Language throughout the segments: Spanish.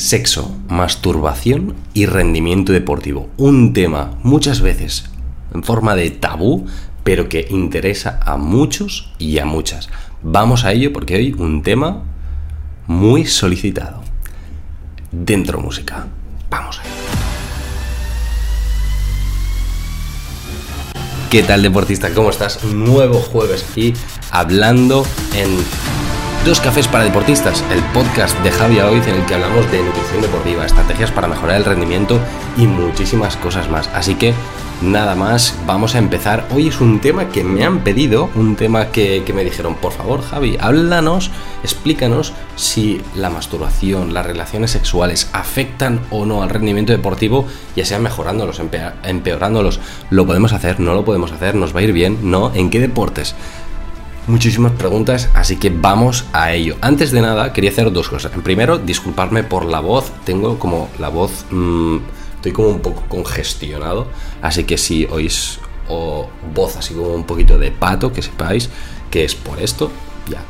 Sexo, masturbación y rendimiento deportivo. Un tema muchas veces en forma de tabú, pero que interesa a muchos y a muchas. Vamos a ello porque hoy un tema muy solicitado. Dentro música. Vamos a ello. ¿Qué tal deportista? ¿Cómo estás? Nuevo jueves aquí hablando en Dos Cafés para Deportistas, el podcast de Javier Oiz en el que hablamos de nutrición deportiva, estrategias para mejorar el rendimiento y muchísimas cosas más. Así que nada más, vamos a empezar. Hoy es un tema que me han pedido, un tema que, me dijeron, por favor Javi, háblanos, explícanos si la masturbación, las relaciones sexuales afectan o no al rendimiento deportivo, ya sea mejorándolos, empeorándolos. ¿Lo podemos hacer? ¿No lo podemos hacer? ¿Nos va a ir bien? ¿No? ¿En qué deportes? Muchísimas preguntas, así que vamos a ello. Antes de nada, quería hacer dos cosas. Primero, disculparme por la voz. Tengo como la voz... Mm, estoy como un poco congestionado, así que si oís o voz así como un poquito de pato, que sepáis que es por esto. Ya,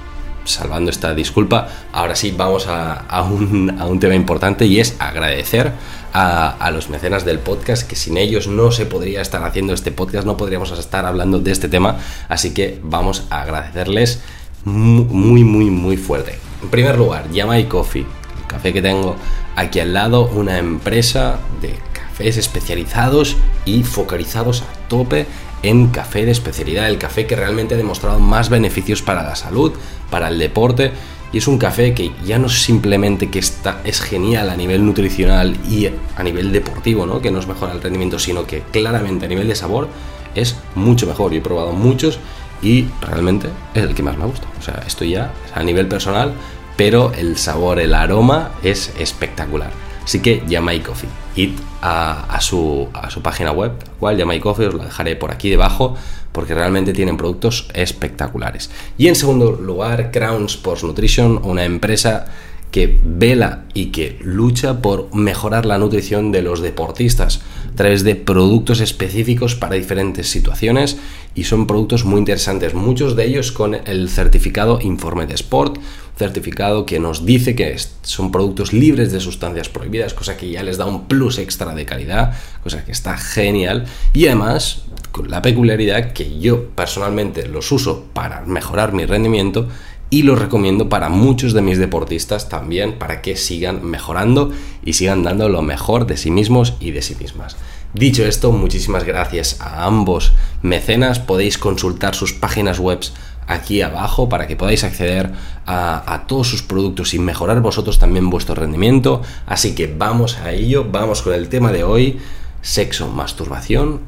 salvando esta disculpa, ahora sí vamos a, un, a un tema importante y es agradecer a, los mecenas del podcast, que sin ellos no se podría estar haciendo este podcast, no podríamos estar hablando de este tema, así que vamos a agradecerles muy, muy, muy fuerte. En primer lugar, Yamai Coffee, el café que tengo aquí al lado, una empresa de cafés especializados y focalizados a tope en café de especialidad, el café que realmente ha demostrado más beneficios para la salud, para el deporte y es un café que ya no simplemente que está, es genial a nivel nutricional y a nivel deportivo, ¿no? que nos mejora el rendimiento, sino que claramente a nivel de sabor es mucho mejor. Yo he probado muchos y realmente es el que más me gusta. O sea, esto ya a nivel personal, pero el sabor, el aroma es espectacular. Así que Yamai Coffee. Id a, su, página web, cual Yamai Coffee, os la dejaré por aquí debajo porque realmente tienen productos espectaculares. Y en segundo lugar, Crown Sports Nutrition, una empresa que vela y que lucha por mejorar la nutrición de los deportistas. A través de productos específicos para diferentes situaciones y son productos muy interesantes, muchos de ellos con el certificado Informe de Sport, certificado que nos dice que son productos libres de sustancias prohibidas, cosa que ya les da un plus extra de calidad, cosa que está genial. Y además con la peculiaridad que yo personalmente los uso para mejorar mi rendimiento y los recomiendo para muchos de mis deportistas también para que sigan mejorando y sigan dando lo mejor de sí mismos y de sí mismas. Dicho esto, muchísimas gracias a ambos mecenas. Podéis consultar sus páginas web aquí abajo para que podáis acceder a, a, todos sus productos y mejorar vosotros también vuestro rendimiento. Así que vamos a ello, vamos con el tema de hoy, sexo, masturbación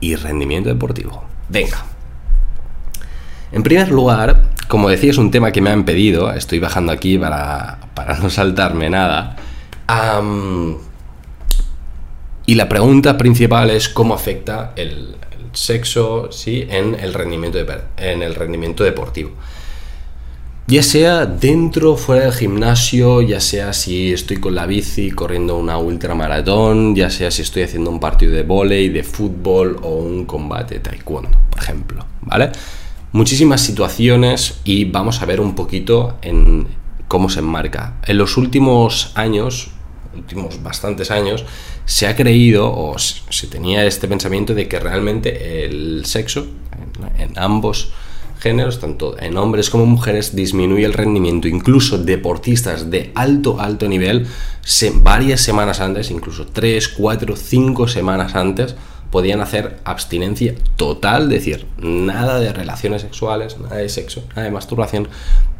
y rendimiento deportivo. Venga. En primer lugar, como decía, es un tema que me han pedido, estoy bajando aquí para, para no saltarme nada. y la pregunta principal es cómo afecta el, sexo ¿sí? en, el rendimiento en el rendimiento deportivo. Ya sea dentro fuera del gimnasio, ya sea si estoy con la bici corriendo una ultramaratón, ya sea si estoy haciendo un partido de volei, de fútbol o un combate de taekwondo, por ejemplo, ¿vale? Muchísimas situaciones y vamos a ver un poquito en cómo se enmarca. En los últimos años, últimos bastantes años, se ha creído o se tenía este pensamiento de que realmente el sexo en ambos géneros, tanto en hombres como mujeres, disminuye el rendimiento. Incluso deportistas de alto, alto nivel, varias semanas antes, incluso 3, 4, 5 semanas antes, podían hacer abstinencia total, es decir, nada de relaciones sexuales, nada de sexo, nada de masturbación,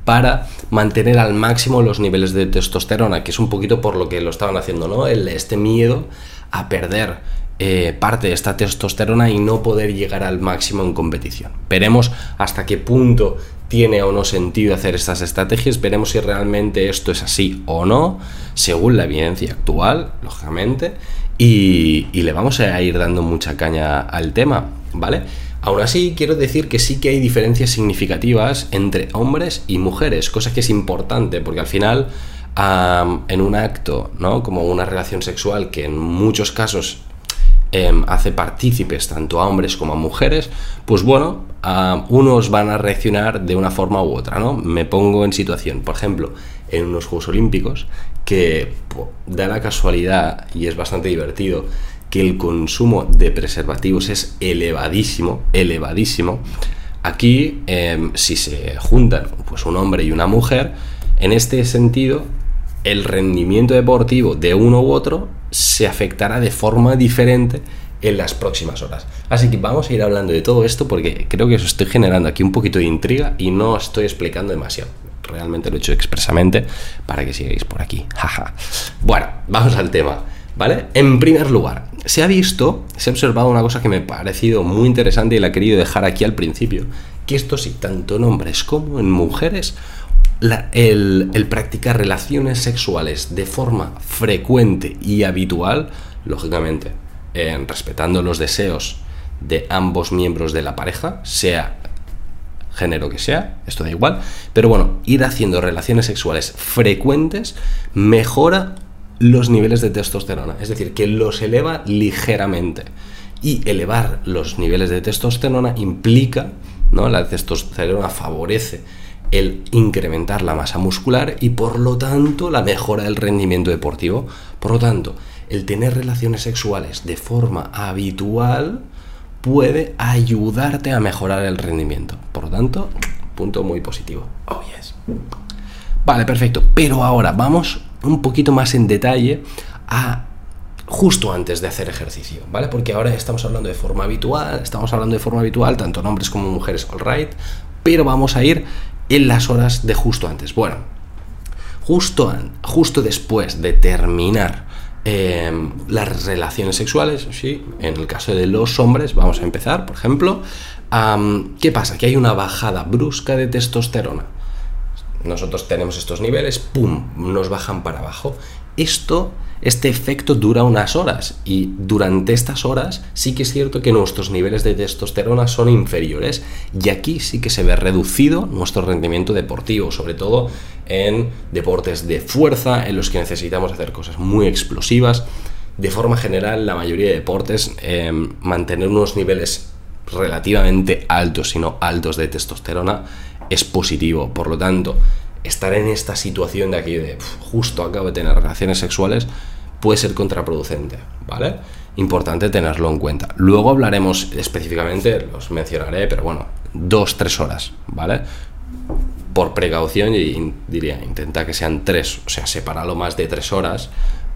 para mantener al máximo los niveles de testosterona, que es un poquito por lo que lo estaban haciendo, ¿no? Este miedo a perder eh, parte de esta testosterona y no poder llegar al máximo en competición. Veremos hasta qué punto tiene o no sentido hacer estas estrategias, veremos si realmente esto es así o no, según la evidencia actual, lógicamente, y, y le vamos a ir dando mucha caña al tema, ¿vale? Aún así, quiero decir que sí que hay diferencias significativas entre hombres y mujeres, cosa que es importante, porque al final, en un acto, ¿no? Como una relación sexual que en muchos casos em, hace partícipes tanto a hombres como a mujeres, pues bueno, unos van a reaccionar de una forma u otra, ¿no? Me pongo en situación, por ejemplo, en unos Juegos Olímpicos, que da la casualidad y es bastante divertido que el consumo de preservativos es elevadísimo, elevadísimo. Aquí, em, si se juntan pues un hombre y una mujer, en este sentido, el rendimiento deportivo de uno u otro se afectará de forma diferente en las próximas horas. Así que vamos a ir hablando de todo esto porque creo que os estoy generando aquí un poquito de intriga y no estoy explicando demasiado. Realmente lo he hecho expresamente para que sigáis por aquí. bueno, vamos al tema. ¿Vale? En primer lugar, se ha visto, se ha observado una cosa que me ha parecido muy interesante y la he querido dejar aquí al principio, que esto sí, tanto en hombres como en mujeres, el, practicar relaciones sexuales de forma frecuente y habitual, lógicamente, respetando los deseos de ambos miembros de la pareja, sea género que sea, esto da igual, pero bueno, ir haciendo relaciones sexuales frecuentes mejora los niveles de testosterona, es decir, que los eleva ligeramente. Y elevar los niveles de testosterona implica, ¿no? La testosterona favorece el incrementar la masa muscular y por lo tanto la mejora del rendimiento deportivo. Por lo tanto, el tener relaciones sexuales de forma habitual puede ayudarte a mejorar el rendimiento. Por lo tanto, punto muy positivo. Oh, yes. Vale, perfecto. Pero ahora vamos un poquito más en detalle a justo antes de hacer ejercicio, ¿vale? Porque ahora estamos hablando de forma habitual, estamos hablando de forma habitual, tanto en hombres como mujeres, all right, pero vamos a ir en las horas de justo antes. Bueno, justo, justo después de terminar em, las relaciones sexuales, sí, en el caso de los hombres, vamos a empezar, por ejemplo, ¿qué pasa? Que hay una bajada brusca de testosterona. Nosotros tenemos estos niveles, ¡pum!, nos bajan para abajo. Esto este efecto dura unas horas y durante estas horas sí que es cierto que nuestros niveles de testosterona son inferiores y aquí sí que se ve reducido nuestro rendimiento deportivo, sobre todo en deportes de fuerza en los que necesitamos hacer cosas muy explosivas. De forma general, la mayoría de deportes em, mantener unos niveles relativamente altos, sino altos de testosterona, es positivo. Por lo tanto, estar en esta situación de aquí de justo acabo de tener relaciones sexuales puede ser contraproducente, ¿vale? Importante tenerlo en cuenta. Luego hablaremos específicamente, los mencionaré, pero bueno, dos, tres horas, ¿vale? Por precaución diría, intenta que sean tres, o sea, separarlo más de tres horas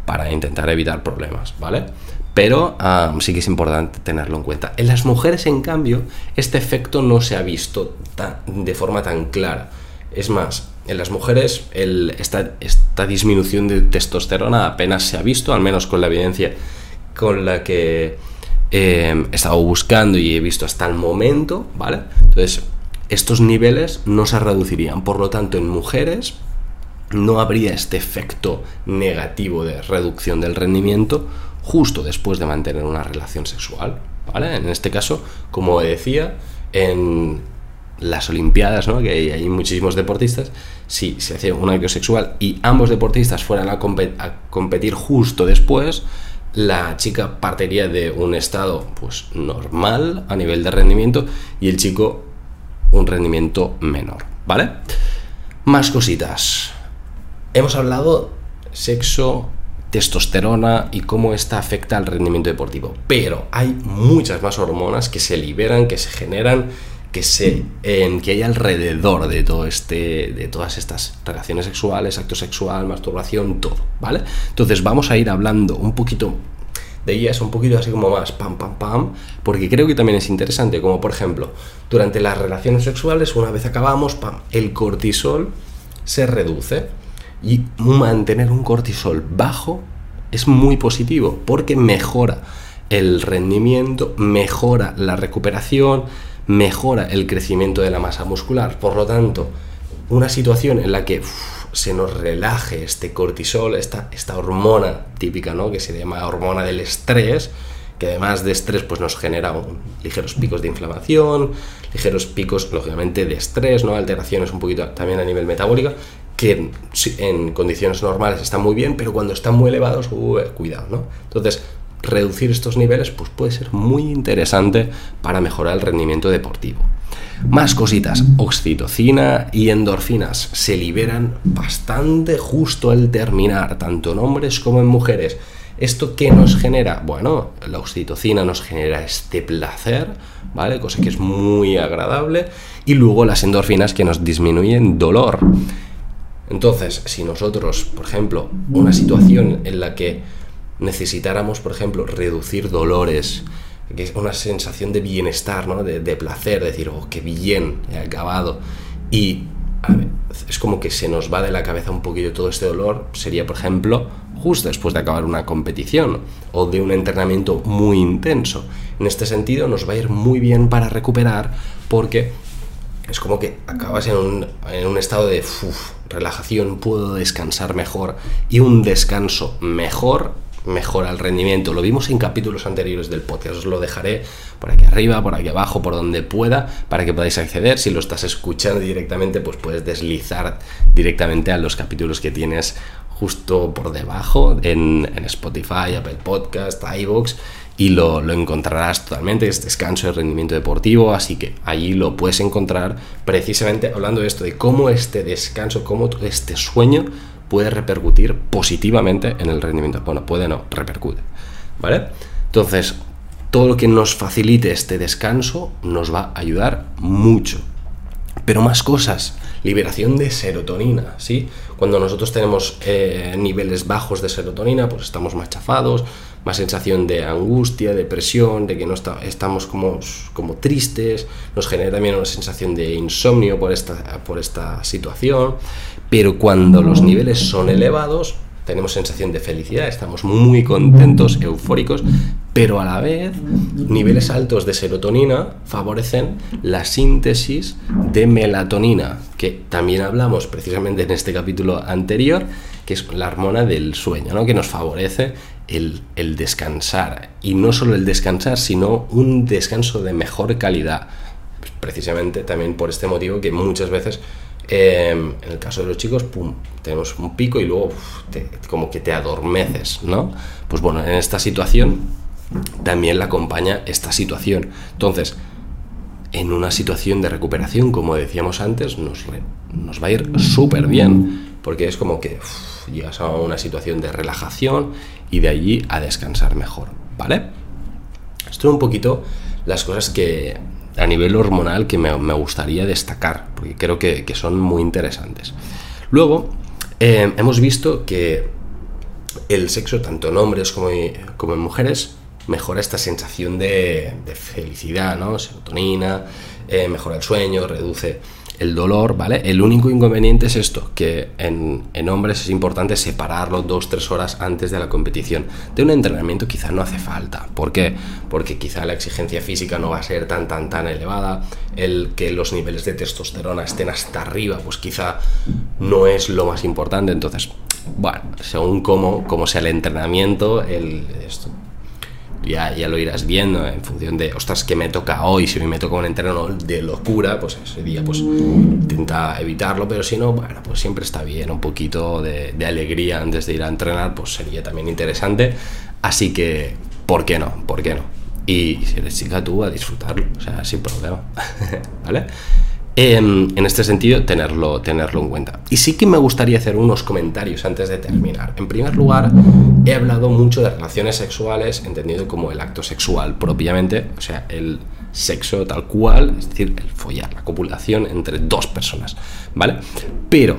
para intentar evitar problemas, ¿vale? Pero sí que es importante tenerlo en cuenta. En las mujeres, en cambio, este efecto no se ha visto de forma tan clara. Es más, en las mujeres esta, disminución de testosterona apenas se ha visto, al menos con la evidencia con la que eh, he estado buscando y he visto hasta el momento, ¿vale? Entonces, estos niveles no se reducirían, por lo tanto, en mujeres no habría este efecto negativo de reducción del rendimiento justo después de mantener una relación sexual, ¿vale? En este caso, como decía, en las Olimpiadas, ¿no? que hay, muchísimos deportistas, si se hacía un acto sexual y ambos deportistas fueran a, competir justo después, la chica partiría de un estado pues normal a nivel de rendimiento y el chico un rendimiento menor, ¿vale? Más cositas. Hemos hablado sexo, testosterona y cómo esta afecta al rendimiento deportivo, pero hay muchas más hormonas que se liberan, que se generan que, se, en, que hay alrededor de, todo este, de todas estas relaciones sexuales, acto sexual, masturbación, todo, ¿vale? Entonces vamos a ir hablando un poquito de ellas, un poquito así como más pam, pam, pam, porque creo que también es interesante, como por ejemplo, durante las relaciones sexuales, una vez acabamos, pam, el cortisol se reduce y mantener un cortisol bajo es muy positivo porque mejora el rendimiento, mejora la recuperación, mejora el crecimiento de la masa muscular. Por lo tanto, una situación en la que se nos relaje este cortisol, esta, esta hormona típica, ¿no? que se llama hormona del estrés, que además de estrés pues nos genera ligeros picos de inflamación, ligeros picos lógicamente de estrés, ¿no? alteraciones un poquito también a nivel metabólico, que en condiciones normales están muy bien, pero cuando están muy elevados, uh, cuidado, ¿no? Entonces, reducir estos niveles pues puede ser muy interesante para mejorar el rendimiento deportivo. Más cositas, oxitocina y endorfinas se liberan bastante justo al terminar, tanto en hombres como en mujeres. ¿Esto qué nos genera? Bueno, la oxitocina nos genera este placer, ¿vale? Cosa que es muy agradable. Y luego las endorfinas que nos disminuyen dolor. Entonces, si nosotros, por ejemplo, una situación en la que necesitáramos, por ejemplo, reducir dolores, que es una sensación de bienestar, ¿no? de, placer, decir, oh, qué bien, he acabado. Y es como que se nos va de la cabeza un poquito todo este dolor. Sería, por ejemplo, justo después de acabar una competición o de un entrenamiento muy intenso. En este sentido, nos va a ir muy bien para recuperar porque es como que acabas en un, en un estado de relajación, puedo descansar mejor y un descanso mejor mejora el rendimiento. Lo vimos en capítulos anteriores del podcast. Os lo dejaré por aquí arriba, por aquí abajo, por donde pueda, para que podáis acceder. Si lo estás escuchando directamente, pues puedes deslizar directamente a los capítulos que tienes justo por debajo en, Spotify, Apple Podcast, iVoox y lo, lo, encontrarás totalmente, es descanso de rendimiento deportivo, así que allí lo puedes encontrar precisamente hablando de esto, de cómo este descanso, cómo este sueño puede repercutir positivamente en el rendimiento. Bueno, puede no, repercute. ¿Vale? Entonces, todo lo que nos facilite este descanso nos va a ayudar mucho. Pero más cosas, liberación de serotonina, ¿sí? Cuando nosotros tenemos eh, niveles bajos de serotonina, pues estamos más chafados, más sensación de angustia, depresión, de que no estamos como, como tristes, nos genera también una sensación de insomnio por esta, por esta situación, pero cuando los niveles son elevados, tenemos sensación de felicidad, estamos muy contentos, eufóricos, pero a la vez niveles altos de serotonina favorecen la síntesis de melatonina, que también hablamos precisamente en este capítulo anterior, que es la hormona del sueño, ¿no? que nos favorece el, el descansar. Y no solo el descansar, sino un descanso de mejor calidad. Precisamente también por este motivo que muchas veces Em, en el caso de los chicos, pum, tenemos un pico y luego como que te adormeces, ¿no? Pues bueno, en esta situación también la acompaña esta situación. Entonces, en una situación de recuperación, como decíamos antes, nos, nos va a ir súper bien, porque es como que llegas a una situación de relajación y de allí a descansar mejor, ¿vale? Esto es un poquito las cosas que a nivel hormonal que me, gustaría destacar, porque creo que, son muy interesantes. Luego, eh, hemos visto que el sexo, tanto en hombres como, en mujeres, mejora esta sensación de, felicidad, ¿no? Serotonina, eh, mejora el sueño, reduce el dolor, ¿vale? El único inconveniente es esto, que en, hombres es importante separarlo dos, tres horas antes de la competición. De un entrenamiento quizá no hace falta. ¿Por qué? Porque quizá la exigencia física no va a ser tan, tan, tan elevada. El que los niveles de testosterona estén hasta arriba, pues quizá no es lo más importante. Entonces, bueno, según cómo, cómo sea el entrenamiento, el, esto, ya, ya lo irás viendo en función de, ostras, ¿qué me toca hoy? Si hoy me toca un entreno de locura, pues ese día pues intenta evitarlo, pero si no, bueno, pues siempre está bien, un poquito de, de alegría antes de ir a entrenar, pues sería también interesante. Así que, ¿por qué no? ¿Por qué no? Y si eres chica tú, a disfrutarlo, o sea, sin problema, ¿vale? Em, en este sentido, tenerlo, tenerlo en cuenta. Y sí que me gustaría hacer unos comentarios antes de terminar. En primer lugar, he hablado mucho de relaciones sexuales, entendido como el acto sexual propiamente, o sea, el sexo tal cual, es decir, el follar, la copulación entre dos personas, ¿vale? Pero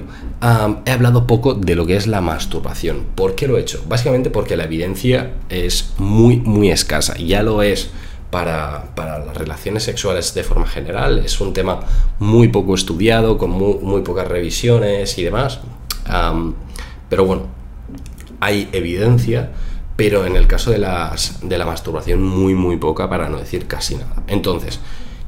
he hablado poco de lo que es la masturbación. ¿Por qué lo he hecho? Básicamente porque la evidencia es muy, muy escasa. Ya lo es para, las relaciones sexuales de forma general. Es un tema muy poco estudiado, con muy, pocas revisiones y demás. pero bueno, hay evidencia, pero en el caso de, las, de la masturbación muy, muy poca, para no decir casi nada. Entonces,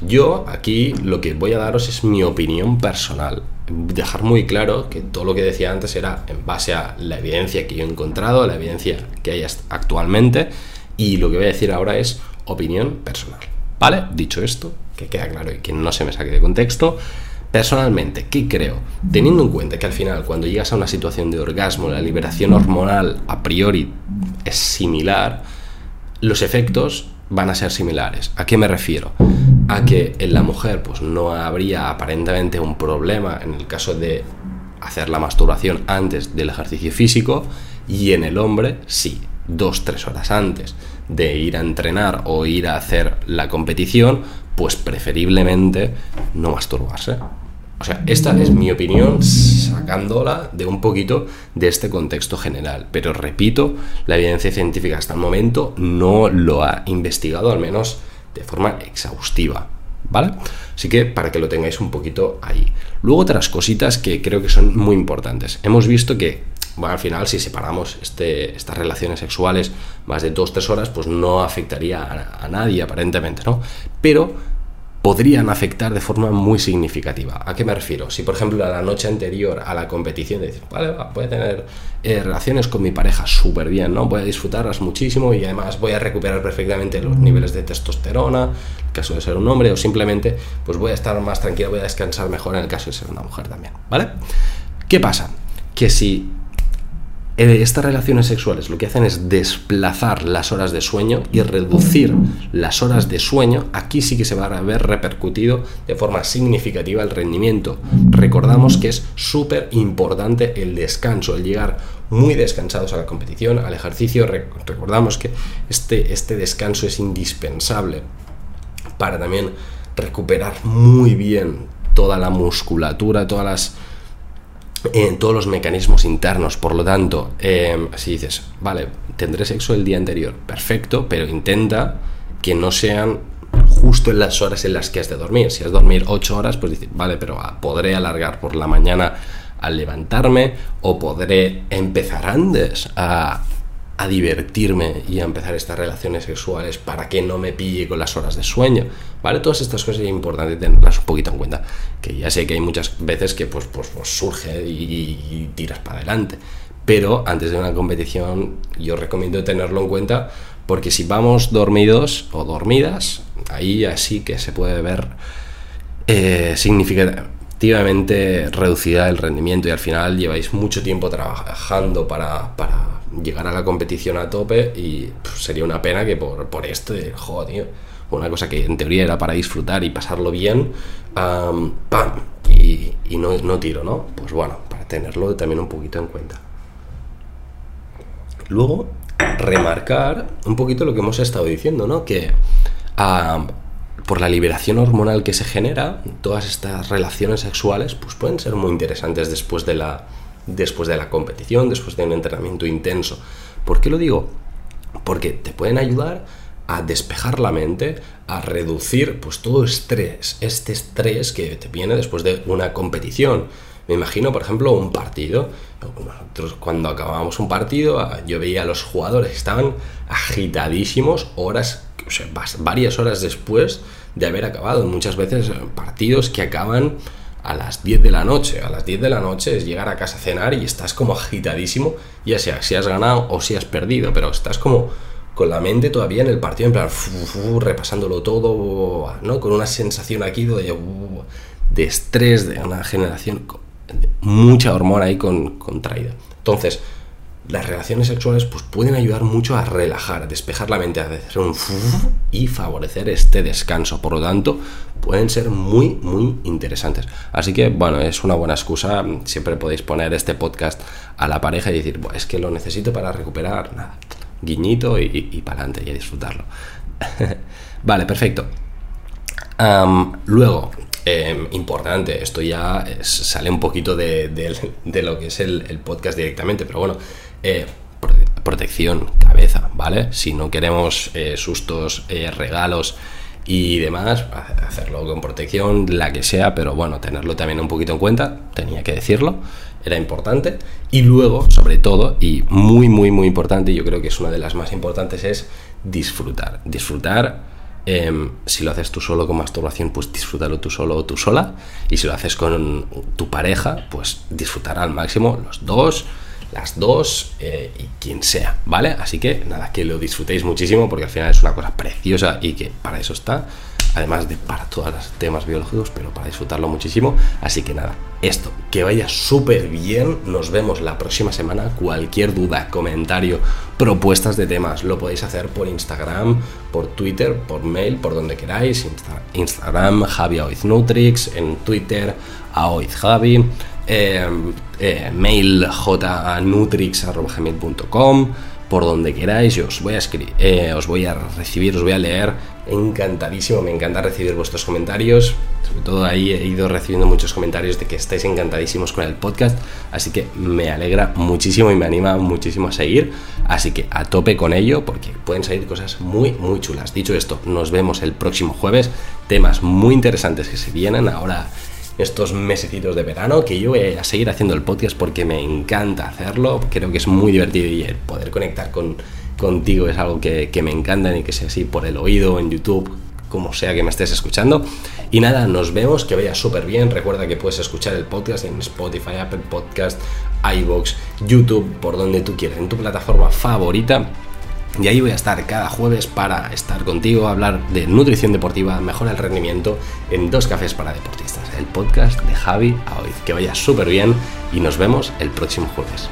yo aquí lo que voy a daros es mi opinión personal. Dejar muy claro que todo lo que decía antes era en base a la evidencia que yo he encontrado, la evidencia que hay actualmente, y lo que voy a decir ahora es opinión personal. ¿Vale? Dicho esto, que queda claro y que no se me saque de contexto, personalmente, ¿qué creo? Teniendo en cuenta que al final, cuando llegas a una situación de orgasmo, la liberación hormonal a priori es similar, los efectos van a ser similares. ¿A qué me refiero? A que en la mujer pues no habría aparentemente un problema en el caso de hacer la masturbación antes del ejercicio físico y en el hombre sí, dos, tres horas antes de ir a entrenar o ir a hacer la competición, pues preferiblemente no masturbarse. O sea, esta es mi opinión sacándola de un poquito de este contexto general. Pero repito, la evidencia científica hasta el momento no lo ha investigado, al menos de forma exhaustiva. ¿Vale? Así que para que lo tengáis un poquito ahí. Luego otras cositas que creo que son muy importantes. Hemos visto que, bueno, al final si separamos este, estas relaciones sexuales más de 2-3 horas, pues no afectaría a, nadie aparentemente, ¿no? Pero podrían afectar de forma muy significativa. ¿A qué me refiero? Si, por ejemplo, a la noche anterior a la competición decir, vale, voy a tener eh, relaciones con mi pareja súper bien, ¿no? Voy a disfrutarlas muchísimo y además voy a recuperar perfectamente los niveles de testosterona, en el caso de ser un hombre, o simplemente, pues voy a estar más tranquilo, voy a descansar mejor en el caso de ser una mujer también, ¿vale? ¿Qué pasa? Que si eh, estas relaciones sexuales lo que hacen es desplazar las horas de sueño y reducir las horas de sueño. Aquí sí que se va a ver repercutido de forma significativa el rendimiento. Recordamos que es súper importante el descanso, el llegar muy descansados a la competición, al ejercicio. Recordamos que este, este descanso es indispensable para también recuperar muy bien toda la musculatura, todas las en todos los mecanismos internos. Por lo tanto, em, si dices, vale, tendré sexo el día anterior, perfecto, pero intenta que no sean justo en las horas en las que has de dormir. Si has de dormir 8 horas, pues dices, vale, pero ah, podré alargar por la mañana al levantarme o podré empezar antes a a divertirme y a empezar estas relaciones sexuales para que no me pille con las horas de sueño, ¿vale? Todas estas cosas es importante tenerlas un poquito en cuenta, que ya sé que hay muchas veces que pues, pues, pues surge y, tiras para adelante, pero antes de una competición yo recomiendo tenerlo en cuenta porque si vamos dormidos o dormidas, ahí así que se puede ver eh, significativamente reducida el rendimiento y al final lleváis mucho tiempo trabajando para, para llegar a la competición a tope y sería una pena que por, por esto, joder, una cosa que en teoría era para disfrutar y pasarlo bien, ¡pam! Y, no, no, tiro, ¿no? Pues bueno, para tenerlo también un poquito en cuenta. Luego, remarcar un poquito lo que hemos estado diciendo, ¿no? Que por la liberación hormonal que se genera, todas estas relaciones sexuales pues pueden ser muy interesantes después de la, después de la competición, después de un entrenamiento intenso. ¿Por qué lo digo? Porque te pueden ayudar a despejar la mente, a reducir pues todo estrés, este estrés que te viene después de una competición. Me imagino, por ejemplo, un partido. Nosotros cuando acabábamos un partido, ah, yo veía a los jugadores que estaban agitadísimos horas, varias horas después de haber acabado. Muchas veces eh, partidos que acaban a las 10 de la noche. A las 10 de la noche es llegar a casa a cenar y estás como agitadísimo, ya sea si has ganado o si has perdido, pero estás como con la mente todavía en el partido, en plan, repasándolo todo, ¿no? Con una sensación aquí de, de estrés, de una generación, mucha hormona ahí con, contraída. Entonces, las relaciones sexuales pues, pueden ayudar mucho a relajar, a despejar la mente, a hacer un y favorecer este descanso. Por lo tanto, pueden ser muy, muy interesantes. Así que, bueno, es una buena excusa. Siempre podéis poner este podcast a la pareja y decir, es que lo necesito para recuperar. Nada, guiñito y, para adelante y a disfrutarlo. vale, perfecto. luego, em, importante, esto ya sale un poquito de, lo que es el podcast directamente, pero bueno, eh, protección, cabeza, ¿vale? Si no queremos eh, sustos, eh, regalos y demás, hacerlo con protección, la que sea, pero bueno, tenerlo también un poquito en cuenta, tenía que decirlo, era importante. Y luego, sobre todo, y muy, muy, muy importante, yo creo que es una de las más importantes, es disfrutar. Disfrutar, em, si lo haces tú solo con masturbación, pues disfrútalo tú solo o tú sola. Y si lo haces con tu pareja, pues disfrutar al máximo los dos las dos eh, y quien sea, ¿vale? Así que nada, que lo disfrutéis muchísimo porque al final es una cosa preciosa y que para eso está. además de para todos los temas biológicos, pero para disfrutarlo muchísimo. Así que nada, esto, que vaya súper bien. Nos vemos la próxima semana. Cualquier duda, comentario, propuestas de temas, lo podéis hacer por Instagram, por Twitter, por mail, por donde queráis. Instagram, Javi Nutrix, en Twitter, Aoizjavi, eh, eh, por donde queráis, yo os voy a escribir, eh, os voy a recibir, os voy a leer. Encantadísimo, me encanta recibir vuestros comentarios. Sobre todo ahí he ido recibiendo muchos comentarios de que estáis encantadísimos con el podcast. Así que me alegra muchísimo y me anima muchísimo a seguir. Así que a tope con ello porque pueden salir cosas muy, muy chulas. Dicho esto, nos vemos el próximo jueves. Temas muy interesantes que se vienen ahora estos mesecitos de verano, que yo voy a seguir haciendo el podcast porque me encanta hacerlo, creo que es muy divertido y poder conectar con, contigo es algo que, me encanta y que sea así por el oído, en YouTube, como sea que me estés escuchando. Y nada, nos vemos, que vaya súper bien. Recuerda que puedes escuchar el podcast en Spotify, Apple Podcast, iBox, YouTube, por donde tú quieras, en tu plataforma favorita. Y ahí voy a estar cada jueves para estar contigo, hablar de nutrición deportiva, mejora el rendimiento en dos cafés para deportistas. El podcast de Javi a hoy. Que vaya súper bien y nos vemos el próximo jueves.